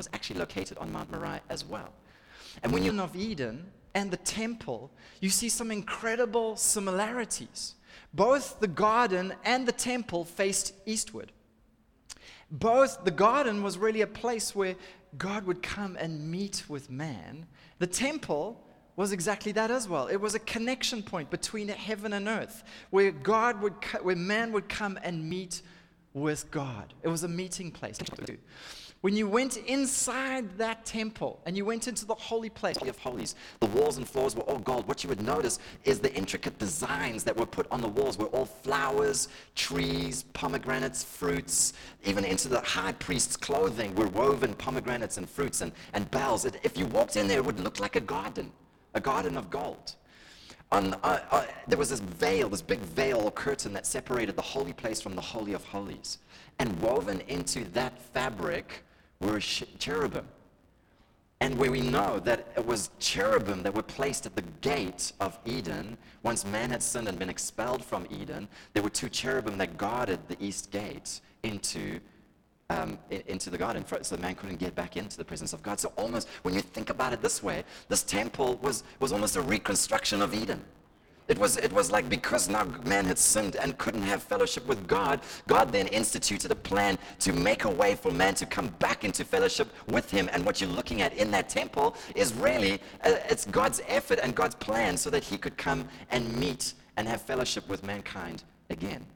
was actually located on Mount Moriah as well. And when you're in of Eden and the temple, you see some incredible similarities. Both the garden and the temple faced eastward. Both the garden was really a place where God would come and meet with man. The temple was exactly that as well. It was a connection point between heaven and earth where God would where man would come and meet with God. It was a meeting place. When you went inside that temple and you went into the holy place of holies, the walls and floors were all gold. What you would notice is the intricate designs that were put on the walls were all flowers, trees, pomegranates, fruits. Even into the high priest's clothing were woven pomegranates and fruits and, and bells. It, if you walked in there, it would look like a garden, a garden of gold. On, uh, uh, there was this veil, this big veil or curtain that separated the holy place from the Holy of Holies. And woven into that fabric were cherubim. And where we know that it was cherubim that were placed at the gate of Eden, once man had sinned and been expelled from Eden, there were two cherubim that guarded the east gate into, um, into the garden so man couldn't get back into the presence of God. So almost, when you think about it this way, this temple was, was almost a reconstruction of Eden. It was, it was like because now man had sinned and couldn't have fellowship with God, God then instituted a plan to make a way for man to come back into fellowship with him. And what you're looking at in that temple is really, uh, it's God's effort and God's plan so that he could come and meet and have fellowship with mankind again.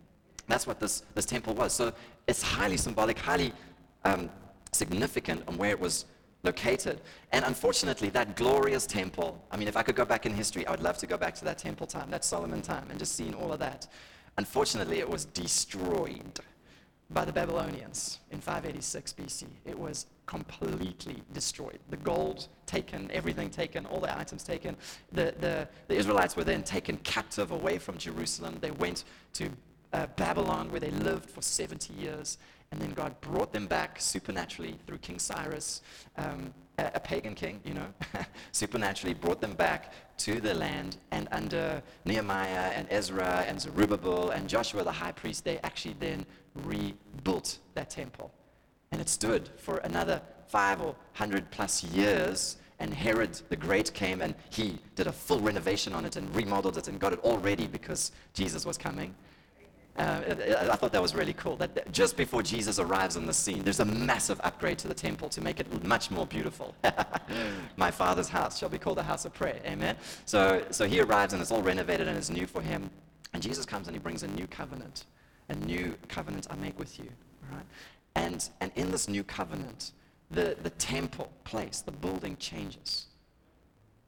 That's what this, this temple was. So it's highly symbolic, highly um, significant on where it was located. And unfortunately, that glorious temple, I mean, if I could go back in history, I would love to go back to that temple time, that Solomon time, and just seeing all of that. Unfortunately, it was destroyed by the Babylonians in 586 BC. It was completely destroyed. The gold taken, everything taken, all the items taken. The, the, the Israelites were then taken captive away from Jerusalem. They went to uh, Babylon, where they lived for 70 years. And then God brought them back supernaturally through King Cyrus, um, a, a, pagan king, you know, supernaturally brought them back to the land. And under Nehemiah and Ezra and Zerubbabel and Joshua the high priest, they actually then rebuilt that temple. And it stood for another five or hundred plus years. And Herod the Great came and he did a full renovation on it and remodeled it and got it all ready because Jesus was coming. Uh, I thought that was really cool. That just before Jesus arrives on the scene, there's a massive upgrade to the temple to make it much more beautiful. My Father's house shall be called a house of prayer. Amen. So, so he arrives and it's all renovated and it's new for him. And Jesus comes and he brings a new covenant. A new covenant I make with you. Right? And, and in this new covenant, the, the temple place, the building changes.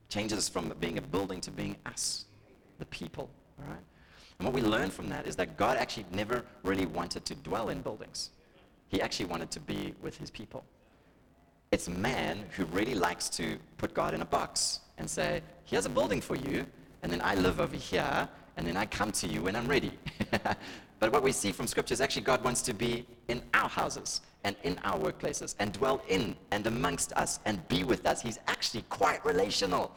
Changes from being a building to being us, the people. Right? And what we learn from that is that God actually never really wanted to dwell in buildings. He actually wanted to be with his people. It's man who really likes to put God in a box and say, here's a building for you, and then I live over here, and then I come to you when I'm ready. but what we see from scripture is actually God wants to be in our houses and in our workplaces and dwell in and amongst us and be with us. He's actually quite relational.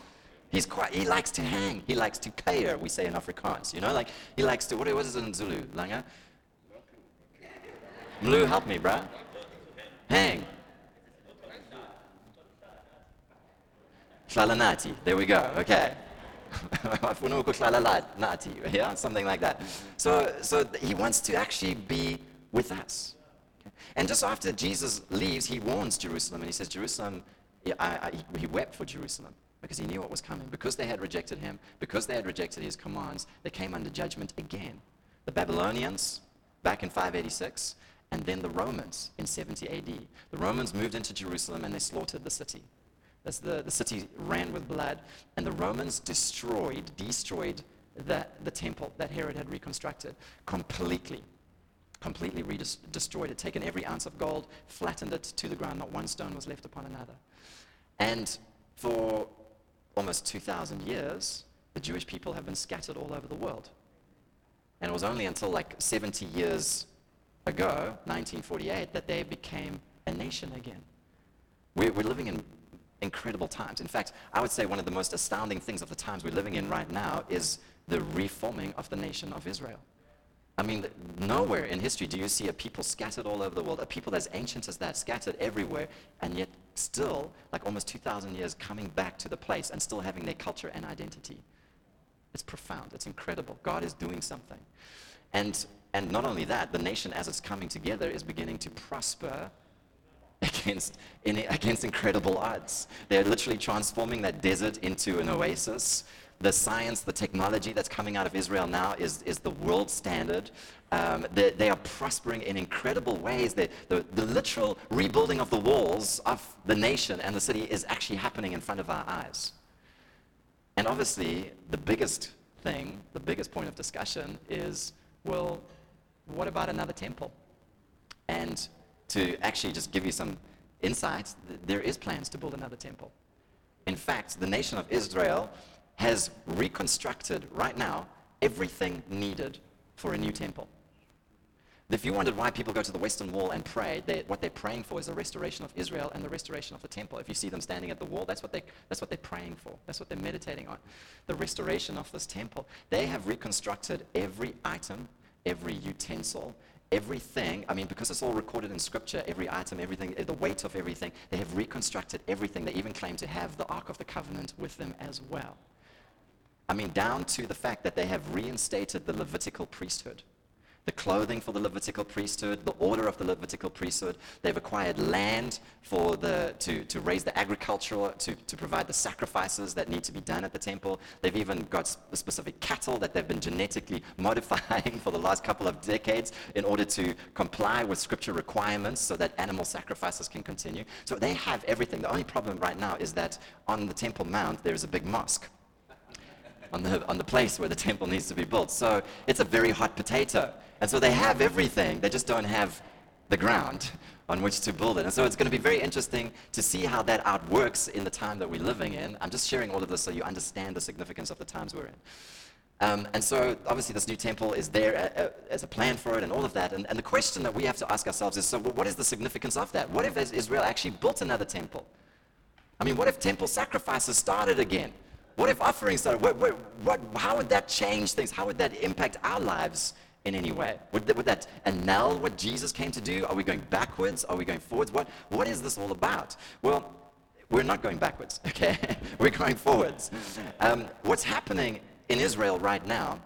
He's quite, he likes to hang. He likes to kuier, we say in Afrikaans. You know, like he likes to, what, what is it in Zulu? Langa? Blue, help me, bruh. Hang. Shalanati. There we go. Okay. yeah, something like that. So, so he wants to actually be with us. And just after Jesus leaves, he warns Jerusalem and he says, Jerusalem, I, I, he wept for Jerusalem because he knew what was coming. Because they had rejected him, because they had rejected his commands, they came under judgment again. The Babylonians, back in 586, and then the Romans in 70 AD. The Romans moved into Jerusalem and they slaughtered the city. The, the city ran with blood, and the Romans destroyed, destroyed the, the temple that Herod had reconstructed completely. Completely destroyed it, taken every ounce of gold, flattened it to the ground. Not one stone was left upon another. And for almost 2,000 years, the Jewish people have been scattered all over the world. And it was only until like 70 years ago, 1948, that they became a nation again. We're, we're living in incredible times. In fact, I would say one of the most astounding things of the times we're living in right now is the reforming of the nation of Israel. I mean, nowhere in history do you see a people scattered all over the world, a people as ancient as that, scattered everywhere, and yet still, like almost 2,000 years, coming back to the place and still having their culture and identity. It's profound. It's incredible. God is doing something. And, and not only that, the nation, as it's coming together, is beginning to prosper against, in, against incredible odds. They're literally transforming that desert into an oasis. The science, the technology that's coming out of Israel now is, is the world standard. Um, they, they, are prospering in incredible ways. They, the, the literal rebuilding of the walls of the nation and the city is actually happening in front of our eyes. And obviously, the biggest thing, the biggest point of discussion is well, what about another temple? And to actually just give you some insight, there is plans to build another temple. In fact, the nation of Israel has reconstructed right now everything needed for a new temple. If you wondered why people go to the Western Wall and pray, they, what they're praying for is the restoration of Israel and the restoration of the temple. If you see them standing at the wall, that's what, they, that's what they're praying for. That's what they're meditating on. The restoration of this temple. They have reconstructed every item, every utensil, everything. I mean, because it's all recorded in Scripture, every item, everything, the weight of everything, they have reconstructed everything. They even claim to have the Ark of the Covenant with them as well. I mean, down to the fact that they have reinstated the Levitical priesthood the clothing for the Levitical priesthood, the order of the Levitical priesthood. They've acquired land for the, to, to raise the agricultural, to, to provide the sacrifices that need to be done at the temple. They've even got specific cattle that they've been genetically modifying for the last couple of decades in order to comply with scripture requirements so that animal sacrifices can continue. So they have everything. The only problem right now is that on the Temple Mount, there's a big mosque on the, on the place where the temple needs to be built. So it's a very hot potato. And so they have everything, they just don't have the ground on which to build it. And so it's going to be very interesting to see how that outworks in the time that we're living in. I'm just sharing all of this so you understand the significance of the times we're in. Um, and so obviously this new temple is there a, a, as a plan for it and all of that. And, and, the question that we have to ask ourselves is, so what is the significance of that? What if Israel actually built another temple? I mean, what if temple sacrifices started again? What if offerings started? What, what, what, how would that change things? How would that impact our lives in any way? Would that, would that annul what Jesus came to do? Are we going backwards? Are we going forwards? What, what is this all about? Well, we're not going backwards, okay? we're going forwards. Um, what's happening in Israel right now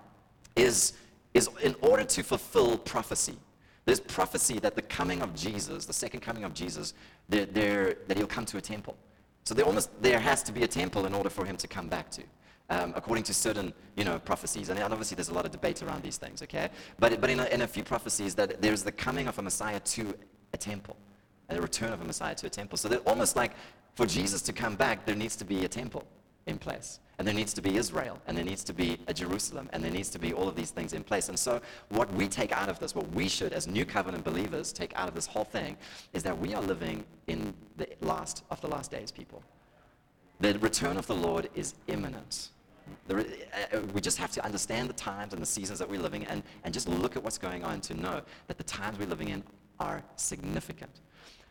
is, is in order to fulfill prophecy. There's prophecy that the coming of Jesus, the second coming of Jesus, they're, they're, that he'll come to a temple. So there, almost, there has to be a temple in order for him to come back to um, according to certain you know, prophecies. And obviously, there's a lot of debate around these things, okay? But, but in, a, in a few prophecies, that there's the coming of a Messiah to a temple, and the return of a Messiah to a temple. So almost like for Jesus to come back, there needs to be a temple in place. And there needs to be Israel, and there needs to be a Jerusalem, and there needs to be all of these things in place. And so, what we take out of this, what we should, as new covenant believers, take out of this whole thing, is that we are living in the last of the last days, people. The return of the Lord is imminent. Uh, uh, we just have to understand the times and the seasons that we're living in and, and just look at what's going on to know that the times we're living in are significant.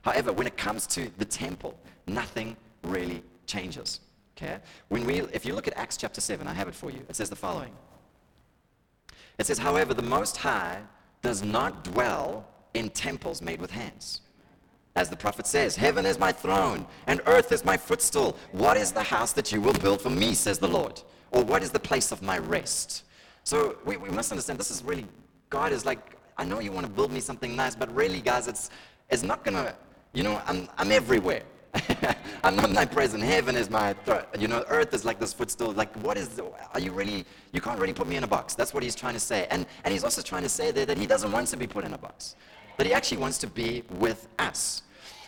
However, when it comes to the temple, nothing really changes. Okay? When we, if you look at Acts chapter 7, I have it for you, it says the following. It says, however, the Most High does not dwell in temples made with hands. As the prophet says, Heaven is my throne, and earth is my footstool. What is the house that you will build for me, says the Lord? Or what is the place of my rest? So we, we must understand this is really, God is like, I know you want to build me something nice, but really, guys, it's, it's not going to, you know, I'm, I'm everywhere. I'm not my present. Heaven is my, you know, earth is like this footstool. Like, what is, are you really, you can't really put me in a box. That's what he's trying to say. And, and he's also trying to say there that he doesn't want to be put in a box, that he actually wants to be with us.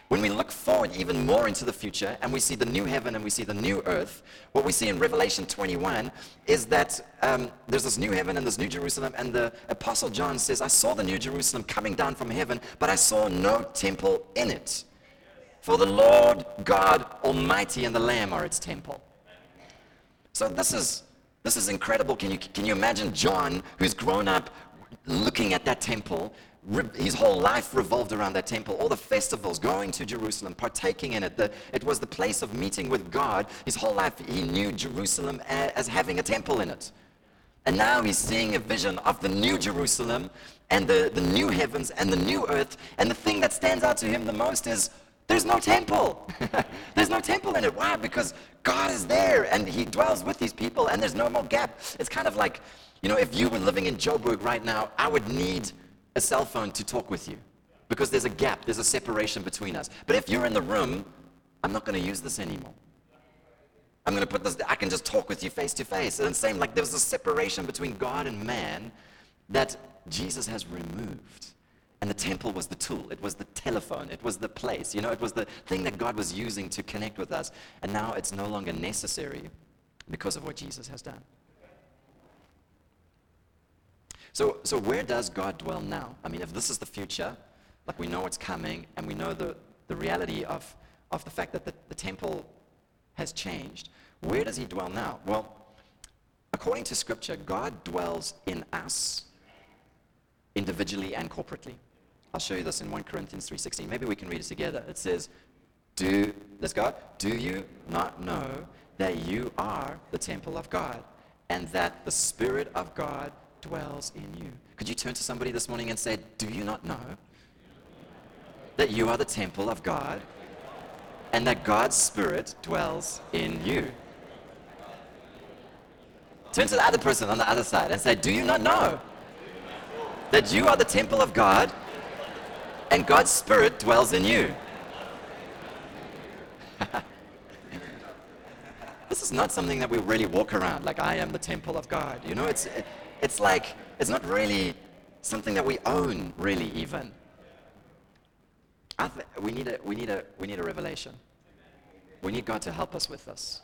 When we look forward even more into the future and we see the new heaven and we see the new earth, what we see in Revelation 21 is that um, there's this new heaven and this new Jerusalem, and the Apostle John says, I saw the new Jerusalem coming down from heaven, but I saw no temple in it. For the Lord God Almighty and the Lamb are its temple. So this is this is incredible. Can you can you imagine John, who's grown up looking at that temple, his whole life revolved around that temple. All the festivals, going to Jerusalem, partaking in it. The, it was the place of meeting with God. His whole life, he knew Jerusalem as having a temple in it. And now he's seeing a vision of the new Jerusalem and the, the new heavens and the new earth. And the thing that stands out to him the most is There's no temple. there's no temple in it. Why? Because God is there and He dwells with these people and there's no more gap. It's kind of like, you know, if you were living in Joburg right now, I would need a cell phone to talk with you because there's a gap, there's a separation between us. But if you're in the room, I'm not going to use this anymore. I'm going to put this, I can just talk with you face to face. And same, like there's a separation between God and man that Jesus has removed. And the temple was the tool, it was the telephone, it was the place, you know, it was the thing that God was using to connect with us. And now it's no longer necessary because of what Jesus has done. So, so where does God dwell now? I mean, if this is the future, like we know what's coming, and we know the, the reality of, of the fact that the, the temple has changed, where does he dwell now? Well, according to Scripture, God dwells in us individually and corporately. I'll show you this in 1 Corinthians 3.16. Maybe we can read it together. It says, do, let's go, do you not know that you are the temple of God and that the Spirit of God dwells in you? Could you turn to somebody this morning and say, do you not know that you are the temple of God and that God's Spirit dwells in you? Turn to the other person on the other side and say, do you not know that you are the temple of God and God's Spirit dwells in you. this is not something that we really walk around like I am the temple of God. You know, it's, it's like, it's not really something that we own, really, even. Th- we, need a, we, need a, we need a revelation. We need God to help us with this.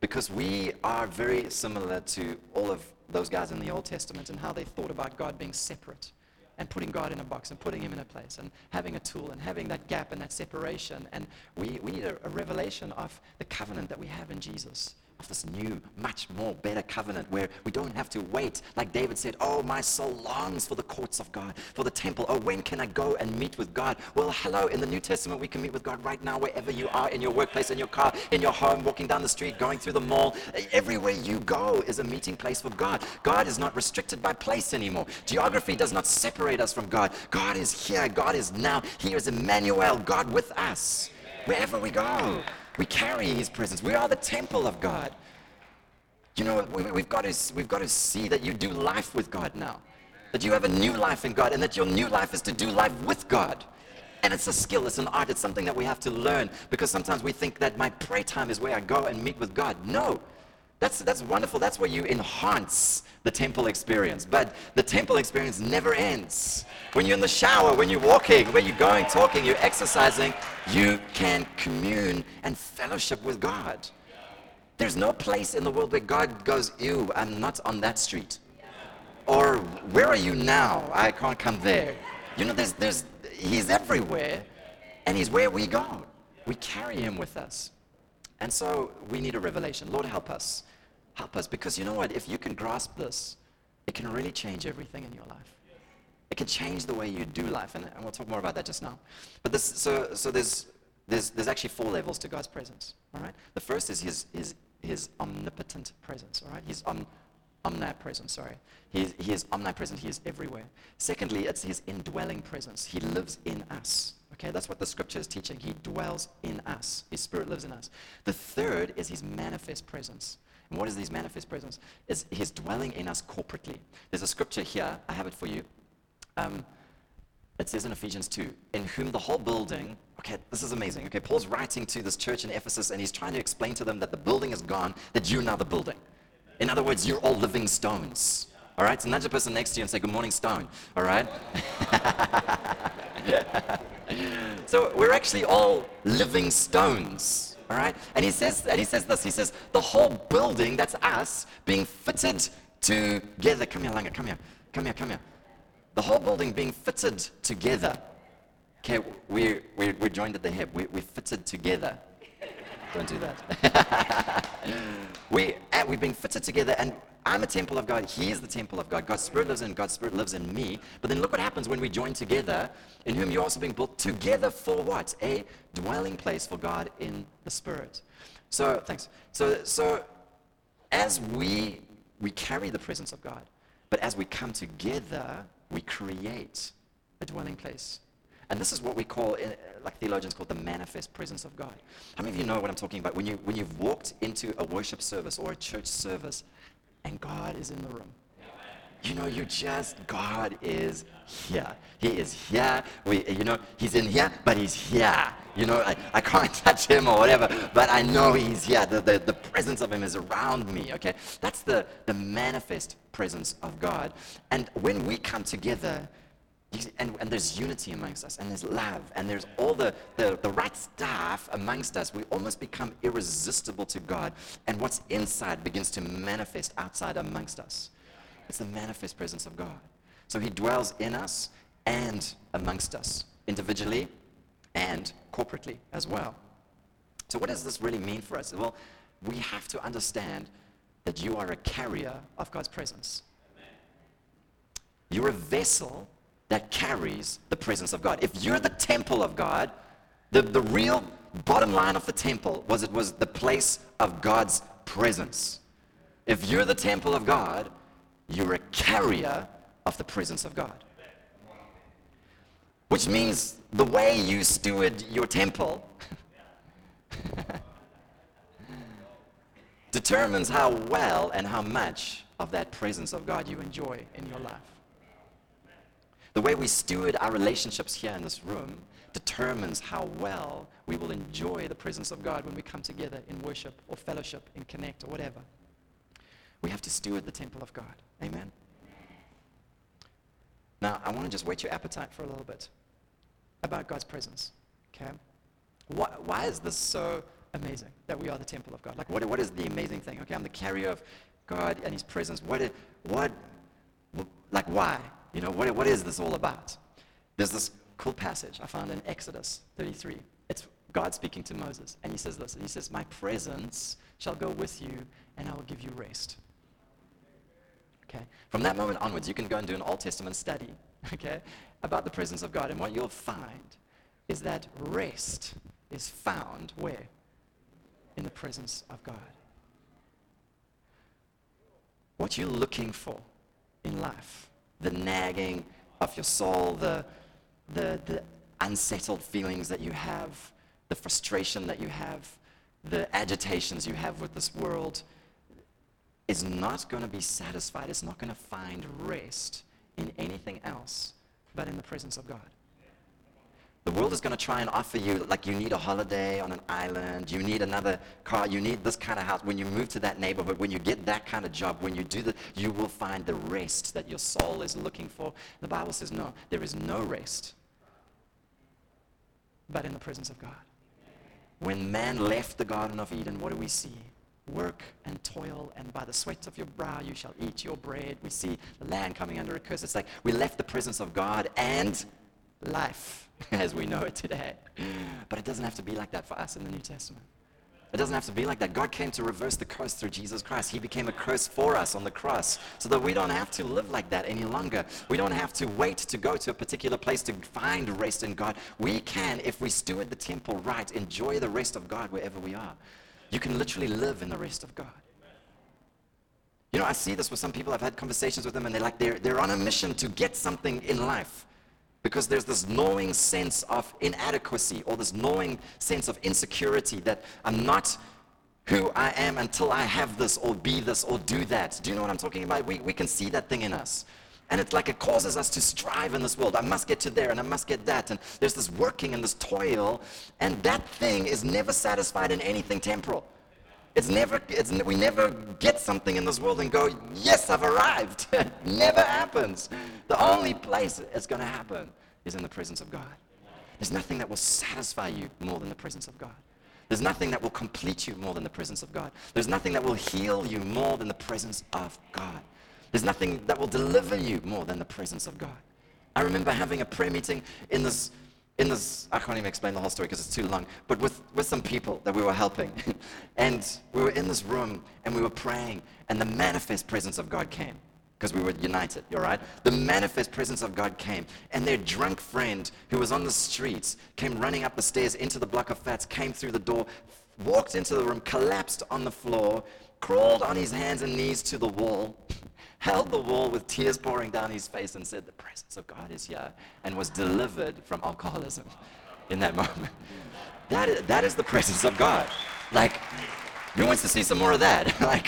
Because we are very similar to all of those guys in the Old Testament and how they thought about God being separate and putting God in a box and putting him in a place and having a tool and having that gap and that separation. And we, we need a, a revelation of the covenant that we have in Jesus this new, much more better covenant where we don't have to wait. Like David said, Oh, my soul longs for the courts of God, for the temple. Oh, when can I go and meet with God? Well, hello, in the New Testament, we can meet with God right now, wherever you are, in your workplace, in your car, in your home, walking down the street, going through the mall. Everywhere you go is a meeting place for God. God is not restricted by place anymore. Geography does not separate us from God. God is here. God is now. He is Emmanuel, God with us, wherever we go. We carry his presence. We are the temple of God. You know, we, have got to, we've got to see that you do life with God now. That you have a new life in God and that your new life is to do life with God. And it's a skill, it's an art, it's something that we have to learn because sometimes we think that my prayer time is where I go and meet with God. No, that's, that's wonderful. That's where you enhance the temple experience. But the temple experience never ends. When you're in the shower, when you're walking, when you're going, talking, you're exercising, you can commune and fellowship with God. There's no place in the world where God goes, Ew, I'm not on that street. Or where are you now? I can't come there. You know, there's, there's, he's everywhere, and he's where we go. We carry him with us. And so we need a revelation. Lord, help us. Help us. Because you know what? If you can grasp this, it can really change everything in your life. It can change the way you do life. And, and we'll talk more about that just now. But this, so, so there's, there's, there's actually four levels to God's presence. All right? The first is his, his, his omnipotent presence. All right? He's om, omnipresent, sorry. He, he is omnipresent. He is everywhere. Secondly, it's his indwelling presence. He lives in us. Okay, that's what the scripture is teaching. He dwells in us. His spirit lives in us. The third is his manifest presence. And what is his manifest presence? Is his dwelling in us corporately. There's a scripture here. I have it for you. Um, it says in Ephesians 2, in whom the whole building, okay, this is amazing. Okay, Paul's writing to this church in Ephesus and he's trying to explain to them that the building is gone, that you're now the building. In other words, you're all living stones. All right, so nudge the person next to you and say, Good morning, stone. All right? so we're actually all living stones. All right? And he says, and he says this. He says, the whole building, that's us, being fitted together. Come here, Langa, come here. Come here, come here. The whole building being fitted together. Okay, we're, we're, we're joined at the hip. We're, we're fitted together. Don't do that. we, we've been fitted together, and I'm a temple of God. He is the temple of God. God's Spirit lives in God's Spirit lives in me. But then look what happens when we join together, in whom you're also being built together for what? A dwelling place for God in the Spirit. So, thanks. So, so as we, we carry the presence of God, but as we come together, we create a dwelling place. And this is what we call, uh, like theologians call the manifest presence of God. How many of you know what I'm talking about? When, you, when you've walked into a worship service or a church service and God is in the room. You know, you just, God is here. He is here. We, you know, He's in here, but He's here. You know, I, I can't touch Him or whatever, but I know He's here. The, the, the presence of Him is around me, okay? That's the, the manifest presence of God. And when we come together, and, and, there's unity amongst us, and there's love, and there's all the, the, the right stuff amongst us. We almost become irresistible to God, and what's inside begins to manifest outside amongst us. It's the manifest presence of God. So He dwells in us and amongst us, individually and corporately as well. So, what does this really mean for us? Well, we have to understand that you are a carrier of God's presence. You're a vessel that carries the presence of God. If you're the temple of God, the, the real bottom line of the temple was it was the place of God's presence. If you're the temple of God, you're a carrier of the presence of God. Which means the way you steward your temple determines how well and how much of that presence of God you enjoy in your life. The way we steward our relationships here in this room determines how well we will enjoy the presence of God when we come together in worship or fellowship, in connect or whatever. We have to steward the temple of God. Amen. Now, I want to just whet your appetite for a little bit about God's presence. Okay? Why, why is this so amazing that we are the temple of God? Like, what, what is the amazing thing? Okay, I'm the carrier of God and His presence. What, what, like, why? You know, what, what is this all about? There's this cool passage I found in Exodus 33. It's God speaking to Moses, and he says this. And he says, My presence shall go with you, and I will give you rest. Okay? From that moment onwards, you can go and do an Old Testament study, okay, about the presence of God. And what you'll find is that rest is found where? In the presence of God. What you're looking for in life the nagging of your soul, the, the, the unsettled feelings that you have, the frustration that you have, the agitations you have with this world is not going to be satisfied. It's not going to find rest in anything else but in the presence of God. The world is going to try and offer you, like, you need a holiday on an island, you need another car, you need this kind of house. When you move to that neighborhood, when you get that kind of job, when you do that, you will find the rest that your soul is looking for. The Bible says, no, there is no rest but in the presence of God. When man left the Garden of Eden, what do we see? Work and toil, and by the sweat of your brow you shall eat your bread. We see the land coming under a curse. It's like we left the presence of God and life as we know it today. But it doesn't have to be like that for us in the New Testament. It doesn't have to be like that. God came to reverse the curse through Jesus Christ. He became a curse for us on the cross so that we don't have to live like that any longer. We don't have to wait to go to a particular place to find rest in God. We can, if we steward the temple right, enjoy the rest of God wherever we are. You can literally live in the rest of God. You know, I see this with some people. I've had conversations with them, and they're like, they're, they're on a mission to get something in life because there's this gnawing sense of inadequacy or this gnawing sense of insecurity that I'm not who I am until I have this or be this or do that. Do you know what I'm talking about? We, we can see that thing in us. And it's like it causes us to strive in this world. I must get to there and I must get that. And there's this working and this toil. And that thing is never satisfied in anything temporal. It's never, it's, we never get something in this world and go, yes, I've arrived. never happens. The only place it's going to happen is in the presence of God. There's nothing that will satisfy you more than the presence of God. There's nothing that will complete you more than the presence of God. There's nothing that will heal you more than the presence of God. There's nothing that will deliver you more than the presence of God. I remember having a prayer meeting in this in this, I can't even explain the whole story because it's too long, but with, with some people that we were helping. and we were in this room and we were praying, and the manifest presence of God came because we were united, you're right? The manifest presence of God came, and their drunk friend who was on the streets came running up the stairs into the block of flats, came through the door, walked into the room, collapsed on the floor, crawled on his hands and knees to the wall, held the wall with tears pouring down his face, and said, The presence of God is here, and was delivered from alcoholism in that moment. That is, that is the presence of God. Like, who wants to see some more of that? like,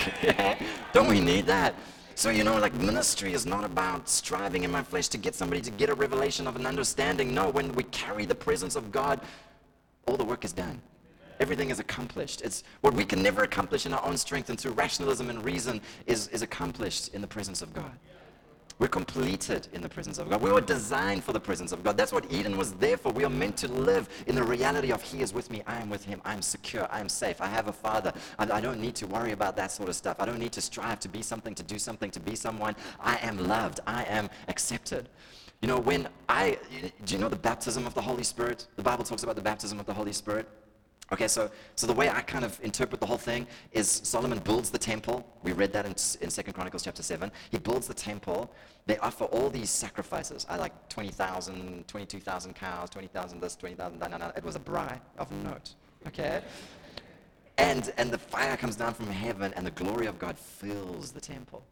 don't we need that? So, you know, like ministry is not about striving in my flesh to get somebody to get a revelation of an understanding. No, when we carry the presence of God, all the work is done. Everything is accomplished. It's what we can never accomplish in our own strength and through rationalism and reason is, is accomplished in the presence of God. We're completed in the presence of God. We were designed for the presence of God. That's what Eden was there for. We are meant to live in the reality of He is with me. I am with Him. I'm secure. I'm safe. I have a Father. I, I don't need to worry about that sort of stuff. I don't need to strive to be something, to do something, to be someone. I am loved. I am accepted. You know, when I, do you know the baptism of the Holy Spirit? The Bible talks about the baptism of the Holy Spirit. Okay, so, so the way I kind of interpret the whole thing is Solomon builds the temple. We read that in, in 2 Chronicles chapter 7. He builds the temple. They offer all these sacrifices. I like 20,000, 22,000 cows, 20,000 this, 20,000 that. No, no, it was a bride of note. Okay? And, and the fire comes down from heaven and the glory of God fills the temple.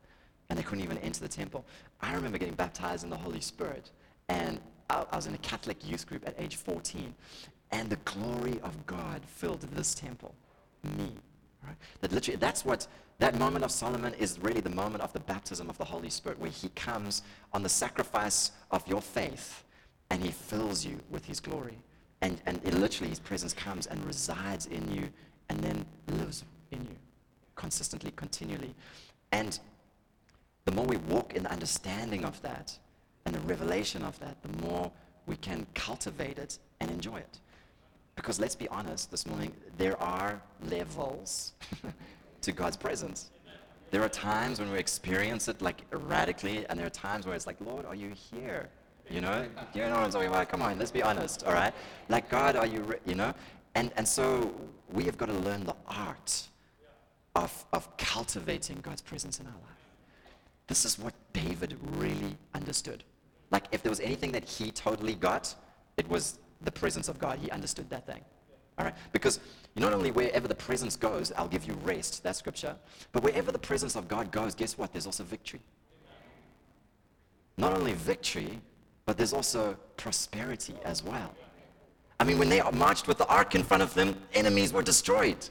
And they couldn't even enter the temple. I remember getting baptized in the Holy Spirit. And I, I was in a Catholic youth group at age 14 and the glory of God filled this temple, me. Right? That literally, that's what that moment of Solomon is really the moment of the baptism of the Holy Spirit, where He comes on the sacrifice of your faith, and He fills you with His glory, and and it literally His presence comes and resides in you, and then lives in you, consistently, continually, and the more we walk in the understanding of that and the revelation of that, the more we can cultivate it and enjoy it. Because let's be honest this morning, there are levels to God's presence. There are times when we experience it like erratically, and there are times where it's like, Lord, are you here? You know, you know what I'm talking about? Come on, let's be honest, all right? Like, God, are you, you know? And, and so we have got to learn the art of, of cultivating God's presence in our life. This is what David really understood. Like, if there was anything that he totally got, it was the presence of God. He understood that thing. All right? Because not only wherever the presence goes, I'll give you rest, that scripture, but wherever the presence of God goes, guess what? There's also victory. Not only victory, but there's also prosperity as well. I mean, when they marched with the ark in front of them, enemies were destroyed.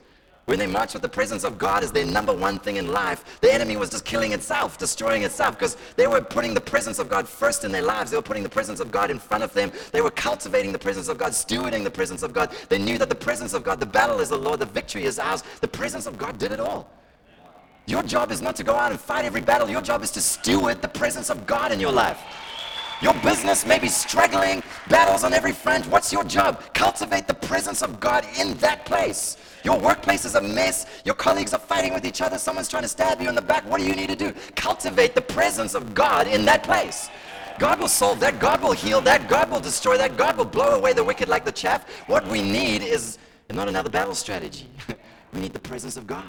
When they marched with the presence of God as their number one thing in life, the enemy was just killing itself, destroying itself, because they were putting the presence of God first in their lives. They were putting the presence of God in front of them. They were cultivating the presence of God, stewarding the presence of God. They knew that the presence of God, the battle is the Lord, the victory is ours. The presence of God did it all. Your job is not to go out and fight every battle. Your job is to steward the presence of God in your life. Your business may be struggling, battles on every front. What's your job? Cultivate the presence of God in that place. Your workplace is a mess. Your colleagues are fighting with each other. Someone's trying to stab you in the back. What do you need to do? Cultivate the presence of God in that place. God will solve that. God will heal that. God will destroy that. God will blow away the wicked like the chaff. What we need is not another battle strategy. we need the presence of God.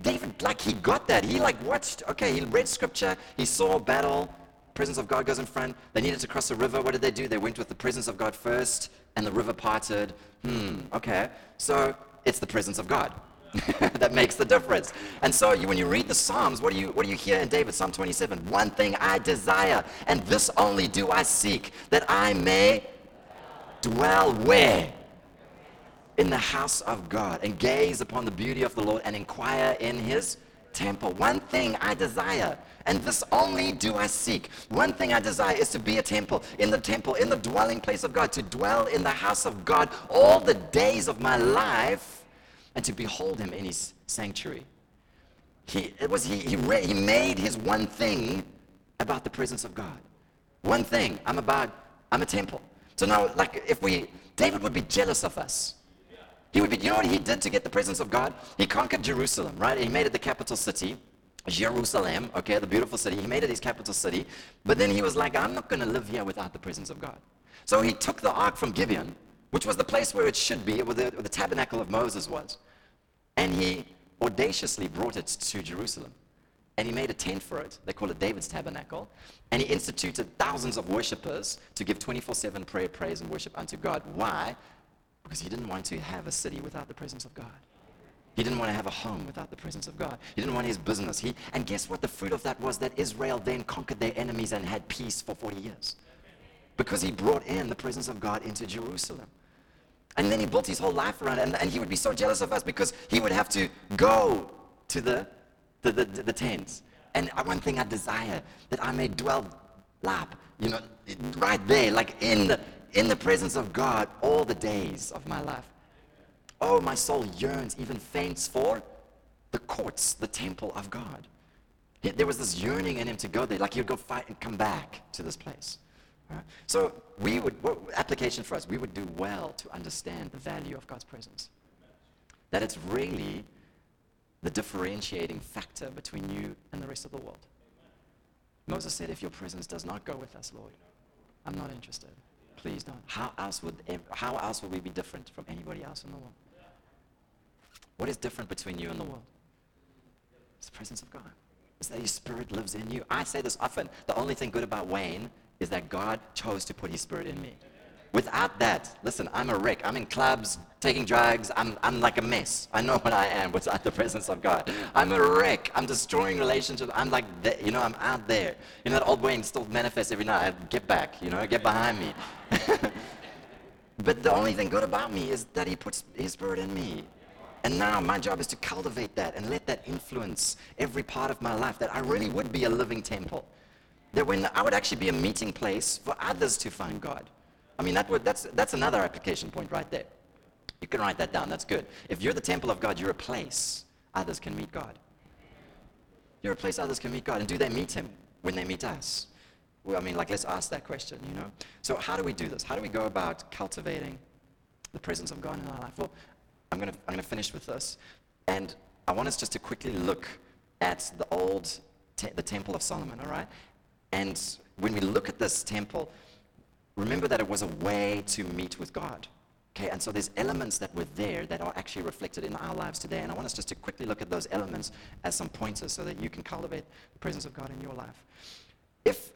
David, like he got that. He like watched, okay, he read scripture, he saw battle, presence of God goes in front. They needed to cross a river. What did they do? They went with the presence of God first, and the river parted. Hmm, okay. So it's the presence of God. that makes the difference. And so you, when you read the Psalms, what do, you, what do you hear in David, Psalm 27? One thing I desire, and this only do I seek, that I may dwell where? In the house of God, and gaze upon the beauty of the Lord, and inquire in his temple. One thing I desire, and this only do I seek. One thing I desire is to be a temple, in the temple, in the dwelling place of God, to dwell in the house of God all the days of my life, and to behold him in his sanctuary. He, it was, he, he, re, he made his one thing about the presence of God. One thing, I'm about, I'm a temple. So now, like, if we, David would be jealous of us he would be, you know what he did to get the presence of God? He conquered Jerusalem, right? He made it the capital city. Jerusalem, okay, the beautiful city. He made it his capital city. But then he was like, I'm not going to live here without the presence of God. So he took the ark from Gibeon, which was the place where it should be, where the, where the tabernacle of Moses was. And he audaciously brought it to Jerusalem. And he made a tent for it. They call it David's tabernacle. And he instituted thousands of worshippers to give 24 7 prayer, praise, and worship unto God. Why? because he didn't want to have a city without the presence of God. He didn't want to have a home without the presence of God. He didn't want his business. He, and guess what? The fruit of that was that Israel then conquered their enemies and had peace for 40 years. Because he brought in the presence of God into Jerusalem. And then he built his whole life around it. And, and he would be so jealous of us because he would have to go to the, the, the, the, the tents. And uh, one thing I desire, that I may dwell lap, you know, right there, like in the, in the presence of God all the days of my life. Oh, my soul yearns, even faints for the courts, the temple of God. There was this yearning in him to go there, like he'd go fight and come back to this place. So we would, application for us, we would do well to understand the value of God's presence. That it's really the differentiating factor between you and the rest of the world. Moses said, if your presence does not go with us, Lord, I'm not interested. Please don't. How else would, how else would we be different from anybody else in the world? What is different between you and the world? It's the presence of God. It's that His Spirit lives in you. I say this often. The only thing good about Wayne is that God chose to put His Spirit in me. Without that, listen, I'm a wreck. I'm in clubs, taking drugs. I'm, I'm like a mess. I know what I am without the presence of God. I'm a wreck. I'm destroying relationships. I'm like, you know, I'm out there. You know, that old Wayne still manifests every night. I Get back, you know, get behind me. but the only thing good about me is that He puts His Spirit in me. And now my job is to cultivate that and let that influence every part of my life, that I really would be a living temple. That when I would actually be a meeting place for others to find God. I mean, that would, that's, that's another application point right there. You can write that down, that's good. If you're the temple of God, you're a place others can meet God. You're a place others can meet God. And do they meet Him when they meet us? Well, I mean, like, let's ask that question, you know? So, how do we do this? How do we go about cultivating the presence of God in our life? Well, I'm going to I'm going to finish with this. And I want us just to quickly look at the old, te- the Temple of Solomon, all right? And when we look at this temple, remember that it was a way to meet with God. Okay, and so there's elements that were there that are actually reflected in our lives today. And I want us just to quickly look at those elements as some pointers so that you can cultivate the presence of God in your life. If,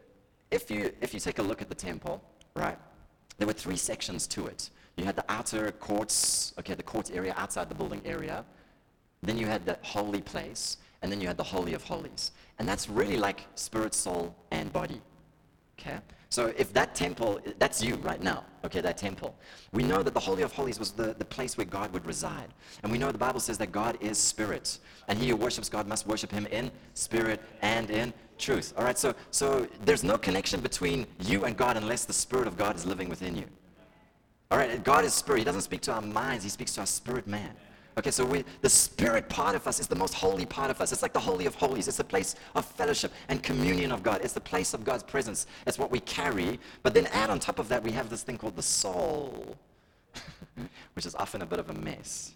if, you, if you take a look at the temple, right, there were three sections to it. You had the outer courts, okay, the court area outside the building area. Then you had the holy place, and then you had the holy of holies. And that's really like spirit, soul, and body. Okay? So if that temple, that's you right now, okay, that temple. We know that the Holy of Holies was the, the place where God would reside. And we know the Bible says that God is spirit. And he who worships God must worship him in spirit and in truth. All right, so, so there's no connection between you and God unless the Spirit of God is living within you. All right, God is spirit. He doesn't speak to our minds, He speaks to our spirit man. Okay, so we, the spirit part of us is the most holy part of us. It's like the Holy of Holies. It's the place of fellowship and communion of God. It's the place of God's presence. It's what we carry. But then add on top of that, we have this thing called the soul, which is often a bit of a mess.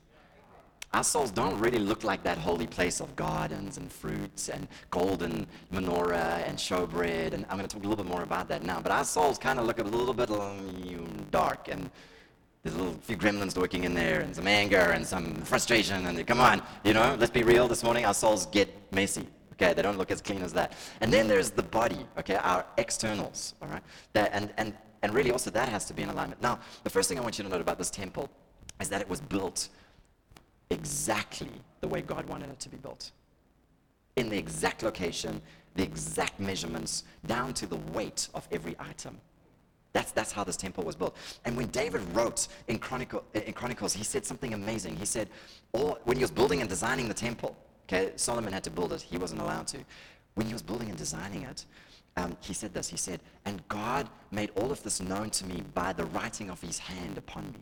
Our souls don't really look like that holy place of gardens and fruits and golden menorah and showbread. And I'm going to talk a little bit more about that now. But our souls kind of look a little bit dark and there's a little few gremlins working in there and some anger and some frustration. And come on, you know, let's be real this morning. Our souls get messy. Okay, they don't look as clean as that. And then there's the body, okay, our externals, all right? That, and, and, and really also that has to be in alignment. Now, the first thing I want you to note about this temple is that it was built exactly the way God wanted it to be built. In the exact location, the exact measurements, down to the weight of every item. That's, that's how this temple was built. And when David wrote in, Chronicle, in Chronicles, he said something amazing. He said, all, when he was building and designing the temple, okay, Solomon had to build it, he wasn't allowed to. When he was building and designing it, um, he said this. He said, And God made all of this known to me by the writing of his hand upon me.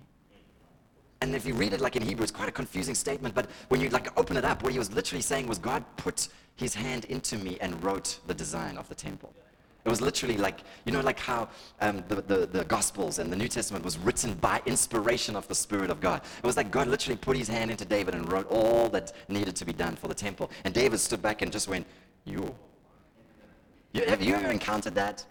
And if you read it like in Hebrew, it's quite a confusing statement, but when you like open it up, what he was literally saying was God put his hand into me and wrote the design of the temple. It was literally like, you know, like how um, the, the, the Gospels and the New Testament was written by inspiration of the Spirit of God. It was like God literally put his hand into David and wrote all that needed to be done for the temple. And David stood back and just went, you. you have you ever encountered that?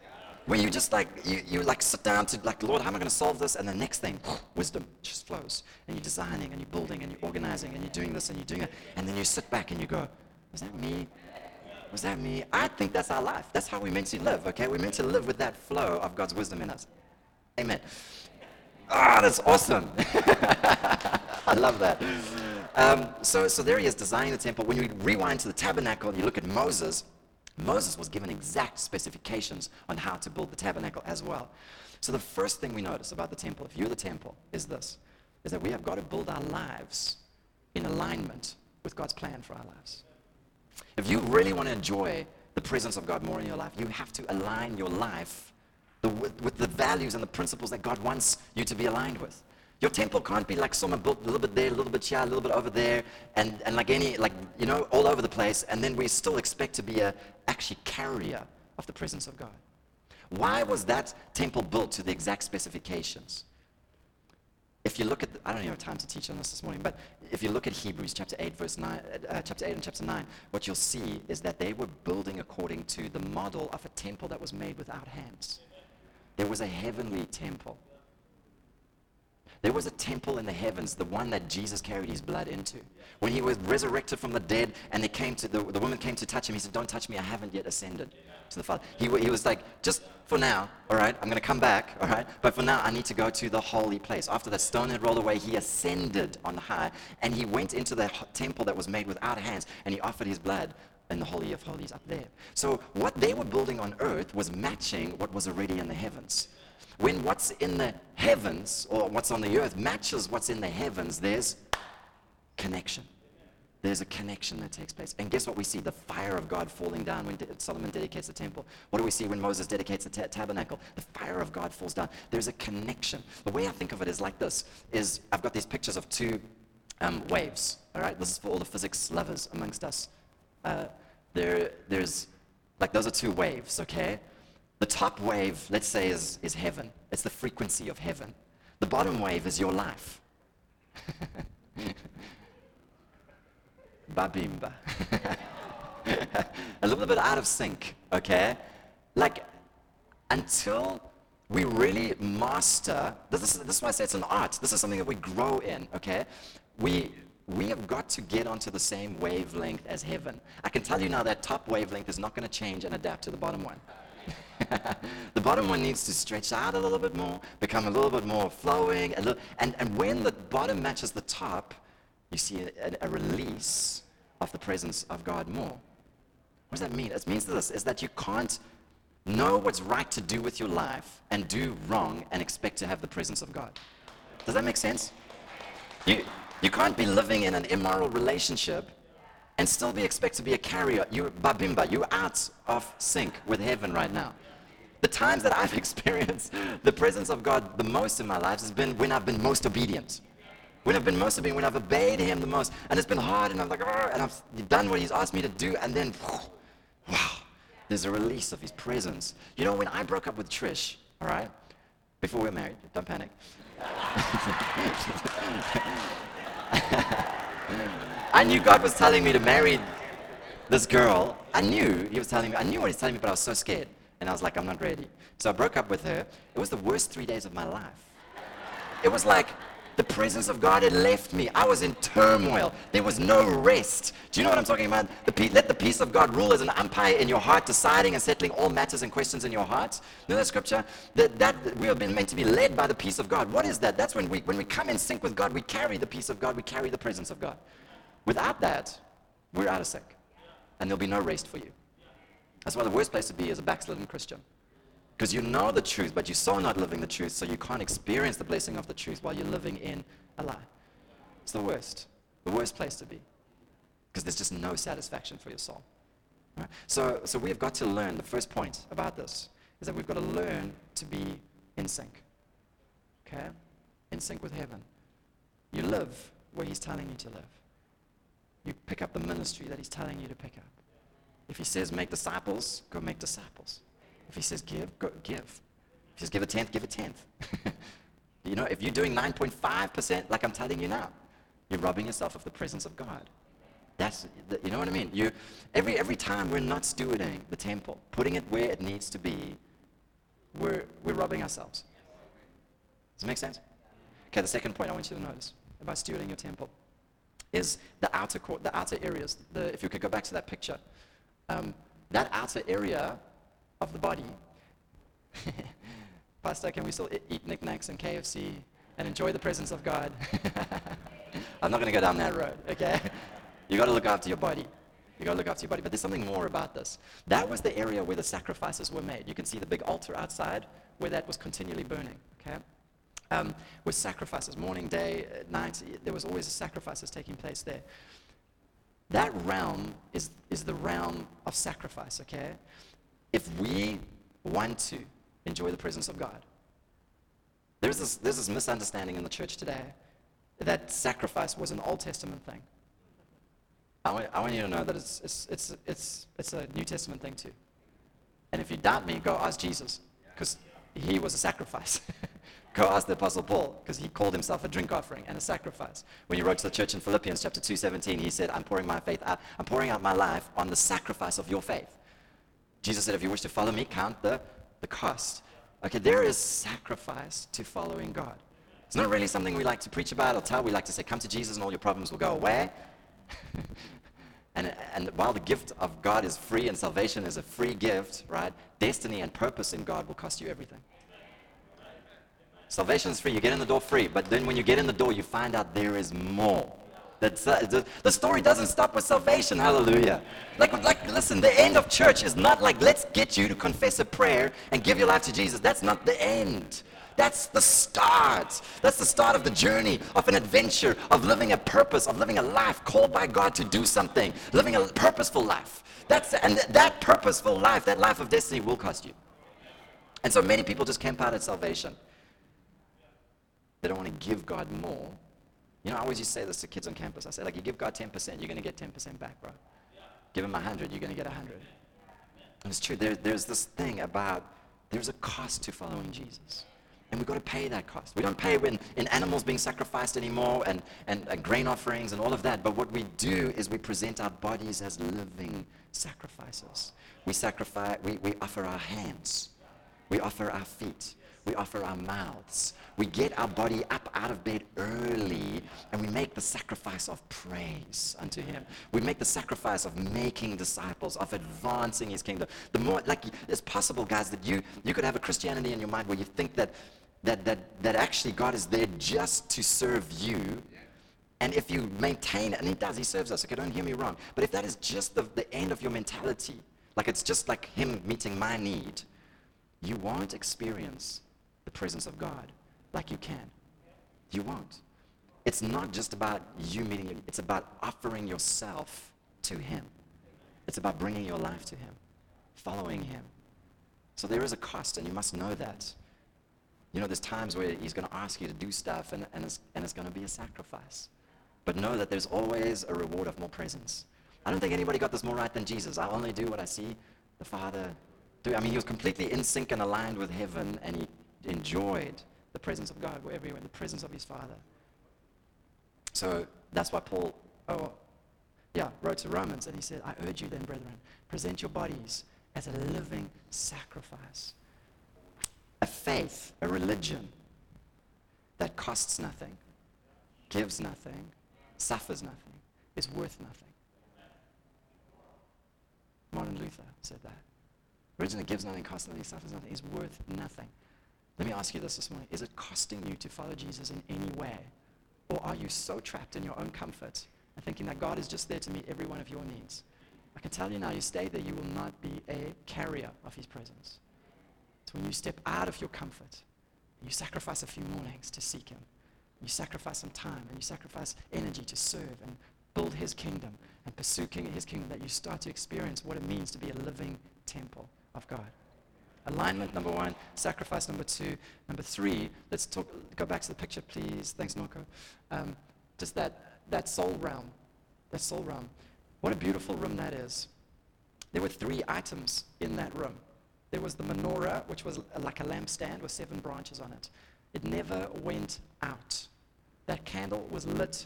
When you just like, you, you like sit down to like, Lord, how am I going to solve this? And the next thing, wisdom just flows. And you're designing and you're building and you're organizing and you're doing this and you're doing it. And then you sit back and you go, was that me? Was that me? I think that's our life. That's how we're meant to live, okay? We're meant to live with that flow of God's wisdom in us. Amen. Ah, oh, that's awesome. I love that. Um, so, so there he is designing the temple. When you rewind to the tabernacle, and you look at Moses. Moses was given exact specifications on how to build the tabernacle as well. So the first thing we notice about the temple, if you're the temple, is this, is that we have got to build our lives in alignment with God's plan for our lives. If you really want to enjoy the presence of God more in your life, you have to align your life the, with, with the values and the principles that God wants you to be aligned with. Your temple can't be like someone built a little bit there, a little bit here, a little bit over there, and, and like any, like, you know, all over the place, and then we still expect to be a actually carrier of the presence of God. Why was that temple built to the exact specifications? If you look at, the, I don't even have time to teach on this this morning, but if you look at Hebrews chapter 8, verse 9, uh, chapter 8 and chapter 9, what you'll see is that they were building according to the model of a temple that was made without hands. There was a heavenly temple. There was a temple in the heavens, the one that Jesus carried his blood into. When he was resurrected from the dead and they came to, the, the woman came to touch him, he said, don't touch me, I haven't yet ascended to the Father. He, he was like, just for now, all right, I'm going to come back, all right, but for now I need to go to the holy place. After the stone had rolled away, he ascended on high and he went into the temple that was made without hands and he offered his blood in the Holy of Holies up there. So what they were building on earth was matching what was already in the heavens. When what's in the heavens or what's on the earth matches what's in the heavens, there's connection. There's a connection that takes place. And guess what we see? The fire of God falling down when Solomon dedicates the temple. What do we see when Moses dedicates the tabernacle? The fire of God falls down. There's a connection. The way I think of it is like this, is I've got these pictures of two um, waves. All right, this is for all the physics lovers amongst us. Uh, there, there's, like those are two waves, okay? The top wave, let's say, is, is heaven. It's the frequency of heaven. The bottom wave is your life. Babimba. a little bit out of sync, okay? Like, until we really master, this is, this is why I say it's an art. This is something that we grow in, okay? We, we have got to get onto the same wavelength as heaven. I can tell you now that top wavelength is not going to change and adapt to the bottom one. the bottom one needs to stretch out a little bit more, become a little bit more flowing. A little, and, and when the bottom matches the top, you see a, a, release of the presence of God more. What does that mean? It means this is that you can't know what's right to do with your life and do wrong and expect to have the presence of God. Does that make sense? You, you can't be living in an immoral relationship and still be expected to be a carrier. You're babimba, you're out of sync with heaven right now. The times that I've experienced the presence of God the most in my life has been when I've been most obedient. When I've been most obedient, when I've obeyed Him the most. And it's been hard, and I'm like, and I've done what He's asked me to do, and then, wow, there's a release of His presence. You know, when I broke up with Trish, all right, before we were married, don't panic. I knew God was telling me to marry this girl. I knew He was telling me, I knew what He was telling me, but I was so scared. And I was like, I'm not ready. So I broke up with her. It was the worst three days of my life. It was like the presence of God had left me. I was in turmoil. There was no rest. Do you know what I'm talking about? The let the peace of God rule as an umpire in your heart, deciding and settling all matters and questions in your heart. You know that scripture? That, that we have been meant to be led by the peace of God. What is that? That's when we, when we come in sync with God, we carry the peace of God, we carry the presence of God. Without that, we're out of sync. And there'll be no rest for you. That's why the worst place to be is a backslidden Christian. Because you know the truth, but you're so not living the truth, so you can't experience the blessing of the truth while you're living in a lie. It's the worst. The worst place to be. Because there's just no satisfaction for your soul. Right? So, so we've got to learn, the first point about this is that we've got to learn to be in sync. Okay? In sync with heaven. You live where He's telling you to live. You pick up the ministry that He's telling you to pick up. If he says make disciples, go make disciples. If he says give, go give. If he says give a tenth, give a tenth. you know, if you're doing 9.5%, like I'm telling you now, you're robbing yourself of the presence of God. That's, you know what I mean? You, every, every time we're not stewarding the temple, putting it where it needs to be, we're, we're robbing ourselves. Does it make sense? Okay, the second point I want you to notice about stewarding your temple is the outer court, the outer areas. The, if you could go back to that picture, um, that outer area of the body. Pastor, can we still eat Nik Naks and KFC and enjoy the presence of God. I'm not going to go down that road, okay? You got to look after your body. You got to look after your body. But there's something more about this. That was the area where the sacrifices were made. You can see the big altar outside where that was continually burning, okay? Um, with sacrifices, morning, day, night, there was always sacrifices taking place there. That realm is, is the realm of sacrifice, okay? If we want to enjoy the presence of God, there's this, there's this misunderstanding in the church today that sacrifice was an Old Testament thing. I want, I want you to know that it's, it's, it's, it's, it's a New Testament thing too. And if you doubt me, go ask Jesus, because he was a sacrifice. go ask the Apostle Paul, because he called himself a drink offering and a sacrifice. When he wrote to the church in Philippians chapter 2:17, he said, I'm pouring my faith out, I'm pouring out my life on the sacrifice of your faith. Jesus said, if you wish to follow me, count the, the cost. Okay, there is sacrifice to following God. It's not really something we like to preach about or tell. We like to say, come to Jesus and all your problems will go away. and, and while the gift of God is free and salvation is a free gift, right? Destiny and purpose in God will cost you everything. Salvation is free. You get in the door free. But then when you get in the door, you find out there is more. That's, uh, the, the story doesn't stop with salvation. Hallelujah. Like, like, listen, the end of church is not like, let's get you to confess a prayer and give your life to Jesus. That's not the end. That's the start. That's the start of the journey, of an adventure, of living a purpose, of living a life called by God to do something, living a purposeful life. That's, and that purposeful life, that life of destiny will cost you. And so many people just camp out at salvation. They don't want to give God more you know, I always used to say this to kids on campus. I say, like, you give God 10%, you're going to get 10% back, bro. Give him 100, you're going to get 100. And it's true. There, there's this thing about there's a cost to following Jesus. And we've got to pay that cost. We don't pay when in animals being sacrificed anymore and, and, and grain offerings and all of that. But what we do is we present our bodies as living sacrifices. We sacrifice, we, we offer our hands. We offer our feet. We offer our mouths. We get our body up out of bed early and we make the sacrifice of praise unto Him. We make the sacrifice of making disciples, of advancing His kingdom. The more, like, it's possible, guys, that you, you could have a Christianity in your mind where you think that, that, that, that actually God is there just to serve you. And if you maintain, it, and He does, He serves us, okay, don't hear me wrong. But if that is just the, the end of your mentality, like it's just like Him meeting my need, you won't experience the presence of God like you can. You won't. It's not just about you meeting Him, it's about offering yourself to Him. It's about bringing your life to Him, following Him. So there is a cost, and you must know that. You know, there's times where He's going to ask you to do stuff, and, and it's, and it's going to be a sacrifice. But know that there's always a reward of more presence. I don't think anybody got this more right than Jesus. I only do what I see the Father do. I mean, he was completely in sync and aligned with heaven, and he enjoyed the presence of God wherever he went, the presence of his Father. So that's why Paul, oh, yeah, wrote to Romans and he said, I urge you then, brethren, present your bodies as a living sacrifice. A faith, a religion that costs nothing, gives nothing, suffers nothing, is worth nothing. Martin Luther said that. That gives nothing, costs nothing, suffers nothing, is worth nothing. Let me ask you this this morning. Is it costing you to follow Jesus in any way? Or are you so trapped in your own comfort and thinking that God is just there to meet every one of your needs? I can tell you now, you stay there, you will not be a carrier of his presence. It's when you step out of your comfort, you sacrifice a few mornings to seek him. You sacrifice some time and you sacrifice energy to serve and build his kingdom and pursue his kingdom that you start to experience what it means to be a living temple of God. Alignment, number one. Sacrifice, number two. Number three, let's talk, go back to the picture, please. Thanks, Norco. Um, just that, that soul realm. That soul realm. What a beautiful room that is. There were three items in that room. There was the menorah, which was like a lampstand with seven branches on it. It never went out. That candle was lit.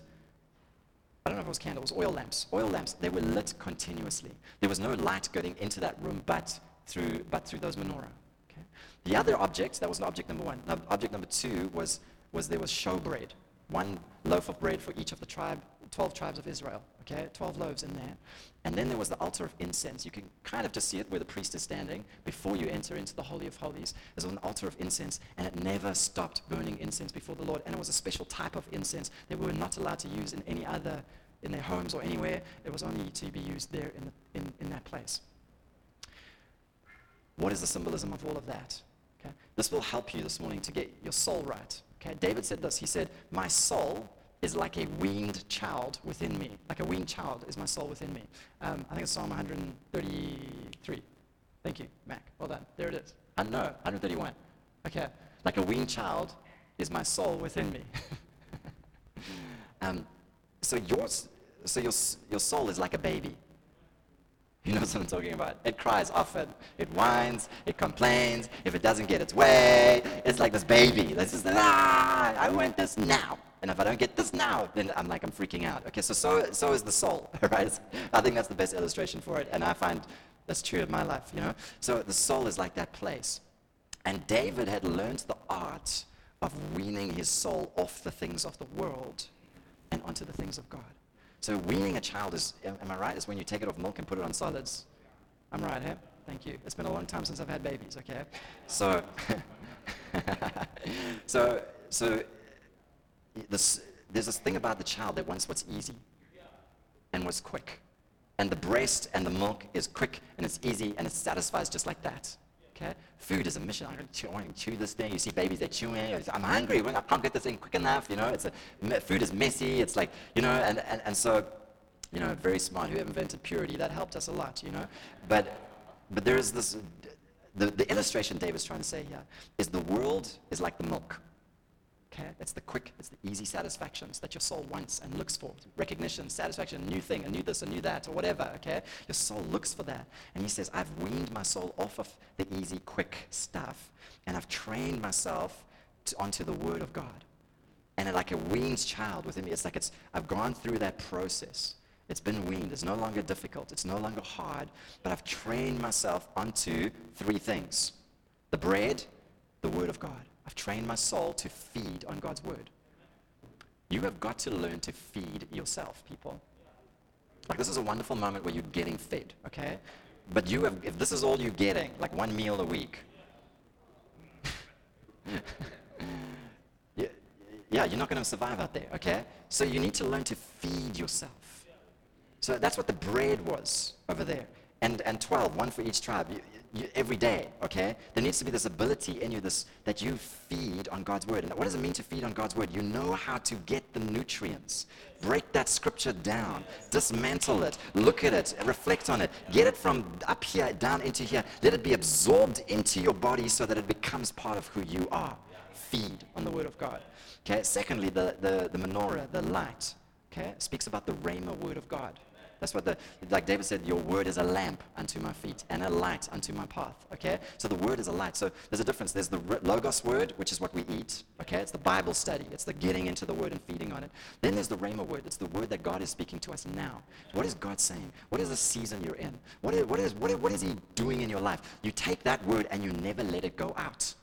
I don't know if it was candles, oil lamps. Oil lamps, they were lit continuously. There was no light going into that room, but through, but through those menorah. Okay? The other object, that was an object number one. Object number two was, was there was showbread, one loaf of bread for each of the tribe, 12 tribes of Israel. Okay, 12 loaves in there. And then there was the altar of incense. You can kind of just see it where the priest is standing before you enter into the Holy of Holies. There's an altar of incense, and it never stopped burning incense before the Lord. And it was a special type of incense that we were not allowed to use in any other, in their homes or anywhere. It was only to be used there in, the, in, in that place. What is the symbolism of all of that? Okay? This will help you this morning to get your soul right. Okay? David said this. He said, My soul is like a weaned child within me. Like a weaned child is my soul within me. Um, I think it's Psalm 133. Thank you, Mac. Well done. There it is. I know, 131. Okay. Like a weaned child is my soul within me. um, so yours, so your, your soul is like a baby. You know what I'm talking about? It cries often. It whines. It complains. If it doesn't get its way, it's like this baby. This is ah, I want this now. And if I don't get this now, then I'm like I'm freaking out. Okay, so so, so is the soul, right? I think that's the best illustration for it, and I find that's true of my life. You know, so the soul is like that place, and David had learned the art of weaning his soul off the things of the world and onto the things of God. So weaning a child is, am I right? Is when you take it off milk and put it on solids. I'm right, hey? Thank you. It's been a long time since I've had babies, okay? So, so, so this, there's this thing about the child that wants what's easy and what's quick. And the breast and the milk is quick and it's easy and it satisfies just like that. Okay? Food is a mission. I'm going to chew, this thing. You see babies, they're chewing. I'm hungry. I can't get this thing quick enough. You know, it's a, food is messy. It's like, you know, and, and, and so, you know, very smart. Who invented purity? That helped us a lot, you know. But, but there is this, the, the illustration David's trying to say here is the world is like the milk. Okay? It's the quick, it's the easy satisfactions that your soul wants and looks for. Recognition, satisfaction, a new thing, a new this, a new that, or whatever. Okay? Your soul looks for that. And he says, I've weaned my soul off of the easy, quick stuff, and I've trained myself to, onto the Word of God. And like a weaned child within me, it's like it's I've gone through that process. It's been weaned. It's no longer difficult. It's no longer hard. But I've trained myself onto three things the bread, the Word of God. I've trained my soul to feed on God's word. You have got to learn to feed yourself, people. Like, this is a wonderful moment where you're getting fed, okay? But you have, if this is all you're getting, like one meal a week, yeah, yeah, you're not going to survive out there, okay? So you need to learn to feed yourself. So that's what the bread was over there. And, and 12, one for each tribe. You, you, every day, okay? There needs to be this ability in you this, that you feed on God's word. And what does it mean to feed on God's word? You know how to get the nutrients. Break that scripture down, dismantle it, look at it, reflect on it, get it from up here down into here. Let it be absorbed into your body so that it becomes part of who you are. Feed on the word of God. Okay, secondly, the, the, the menorah, the light, okay, speaks about the rhema word of God. That's what the, like David said, your word is a lamp unto my feet and a light unto my path. Okay? So the word is a light. So there's a difference. There's the Logos word, which is what we eat. Okay? It's the Bible study. It's the getting into the word and feeding on it. Then there's the Rhema word. It's the word that God is speaking to us now. What is God saying? What is the season you're in? What is, what is, what is, what is He doing in your life? You take that word and you never let it go out.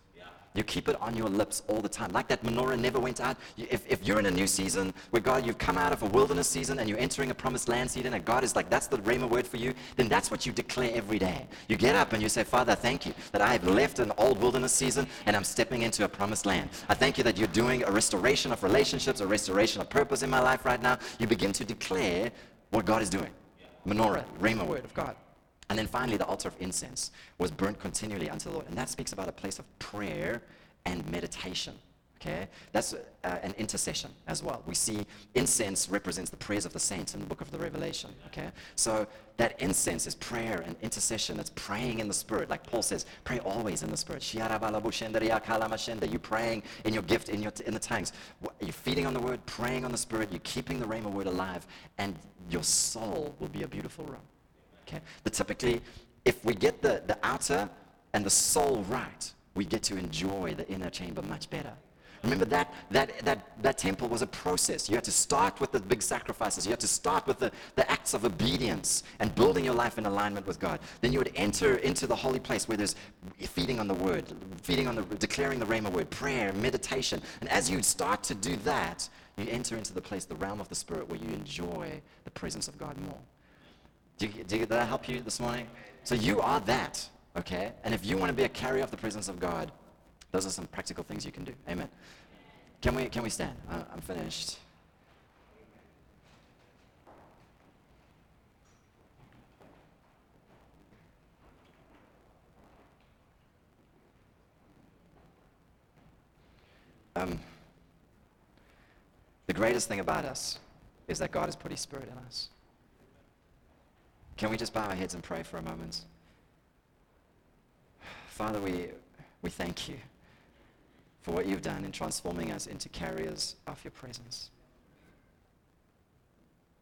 You keep it on your lips all the time. Like that menorah never went out. If, if you're in a new season where God, you've come out of a wilderness season and you're entering a promised land season and God is like, that's the Rhema word for you, then that's what you declare every day. You get up and you say, Father, thank you that I have left an old wilderness season and I'm stepping into a promised land. I thank you that you're doing a restoration of relationships, a restoration of purpose in my life right now. You begin to declare what God is doing. Menorah, Rhema word of God. And then finally, the altar of incense was burnt continually unto the Lord. And that speaks about a place of prayer and meditation. Okay? That's uh, an intercession as well. We see incense represents the prayers of the saints in the book of the Revelation. Okay? So that incense is prayer and intercession. It's praying in the Spirit. Like Paul says, pray always in the Spirit. You're praying in your gift, in, your, in the tongues. You're feeding on the Word, praying on the Spirit. You're keeping the Rhema Word alive. And your soul will be a beautiful room. Okay? But typically, if we get the, the outer and the soul right, we get to enjoy the inner chamber much better. Remember that, that, that, that temple was a process. You had to start with the big sacrifices. You had to start with the, the acts of obedience and building your life in alignment with God. Then you would enter into the holy place where there's feeding on the word, feeding on the, declaring the Rhema word, prayer, meditation. And as you start to do that, You enter into the place, the realm of the Spirit, where you enjoy the presence of God more. Do you, do you, did that help you this morning? So you are that, okay? And if you want to be a carrier of the presence of God, those are some practical things you can do. Amen. Can we, can we stand? I- I'm finished. Um, the greatest thing about us is that God has put His Spirit in us. Can we just bow our heads and pray for a moment? Father, we, we thank you for what you've done in transforming us into carriers of your presence.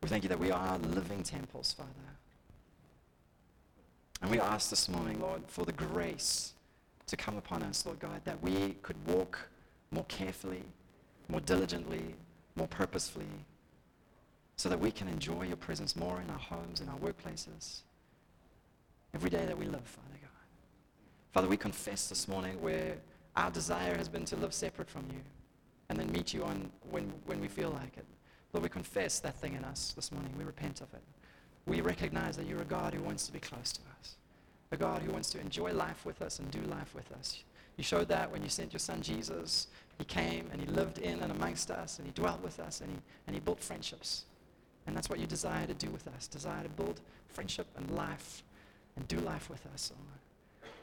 We thank you that we are living temples, Father. And we ask this morning, Lord, for the grace to come upon us, Lord God, that we could walk more carefully, more diligently, more purposefully, so that we can enjoy your presence more in our homes, in our workplaces, every day that we live, Father God. Father, we confess this morning where our desire has been to live separate from you and then meet you on when, when we feel like it. Lord, we confess that thing in us this morning. We repent of it. We recognize that you're a God who wants to be close to us, a God who wants to enjoy life with us and do life with us. You showed that when you sent your son Jesus. He came and he lived in and amongst us and he dwelt with us and he, and he built friendships. And that's what you desire to do with us. Desire to build friendship and life and do life with us. Oh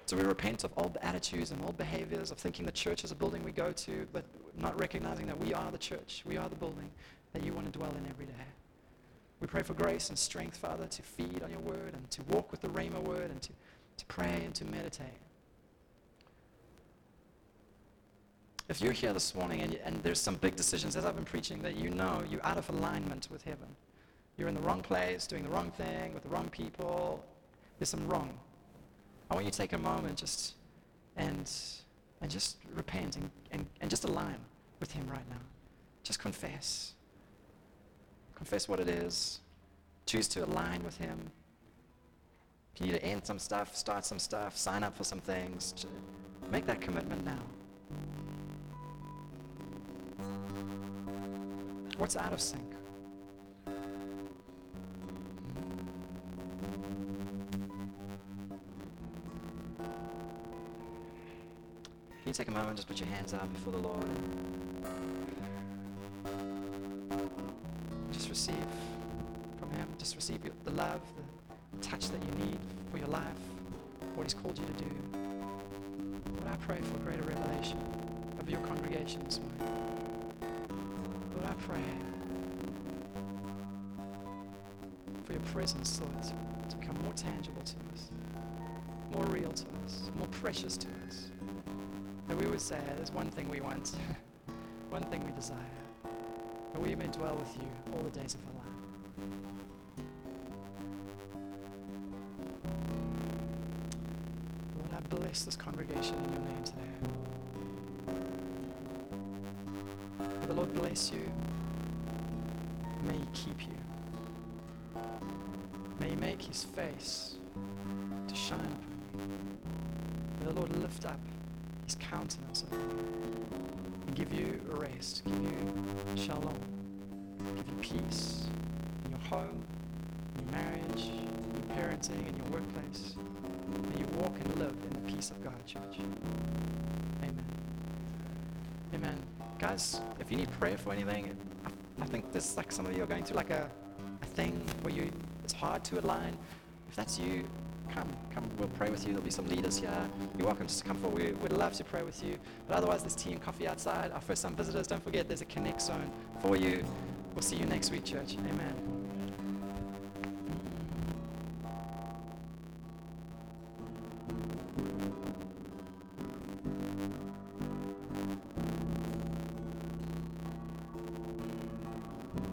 so we repent of old attitudes and old behaviors of thinking the church is a building we go to, but not recognizing that we are the church. We are the building that you want to dwell in every day. We pray for grace and strength, Father, to feed on your word and to walk with the Rhema word and to, to pray and to meditate. If you're here this morning and, and there's some big decisions, as I've been preaching, that you know you're out of alignment with heaven, you're in the wrong place, doing the wrong thing, with the wrong people, there's some wrong. I want you to take a moment just and, and just repent and, and, and just align with him right now. Just confess. Confess what it is. Choose to align with him. If you need to end some stuff, start some stuff, sign up for some things, make that commitment now. What's out of sync? Can you take a moment, and just put your hands out before the Lord? Just receive from Him. Just receive the love, the touch that you need for your life, what He's called you to do. Lord, I pray for greater revelation of your congregation this morning. Lord, I pray for your presence, Lord, to become more tangible to us, more real to us, more precious to us. That we would say, there's one thing we want, one thing we desire, that we may dwell with you all the days of our life. Lord, I bless this congregation in your name today. May the Lord bless you. May he keep you. May he make his face to shine upon you. May the Lord lift up his countenance upon you and give you rest, give you shalom, give you peace in your home, in your marriage, in your parenting, in your workplace. May you walk and live in the peace of God, church. Amen. Amen. Guys, if you need prayer for anything, I, I think this like some of you are going through like a, a thing where you it's hard to align. If that's you, come, come, we'll pray with you. There'll be some leaders here. You're welcome just to come forward. We, we'd love to pray with you. But otherwise, there's tea and coffee outside. Our first time visitors, don't forget there's a connect zone for you. We'll see you next week, church. Amen.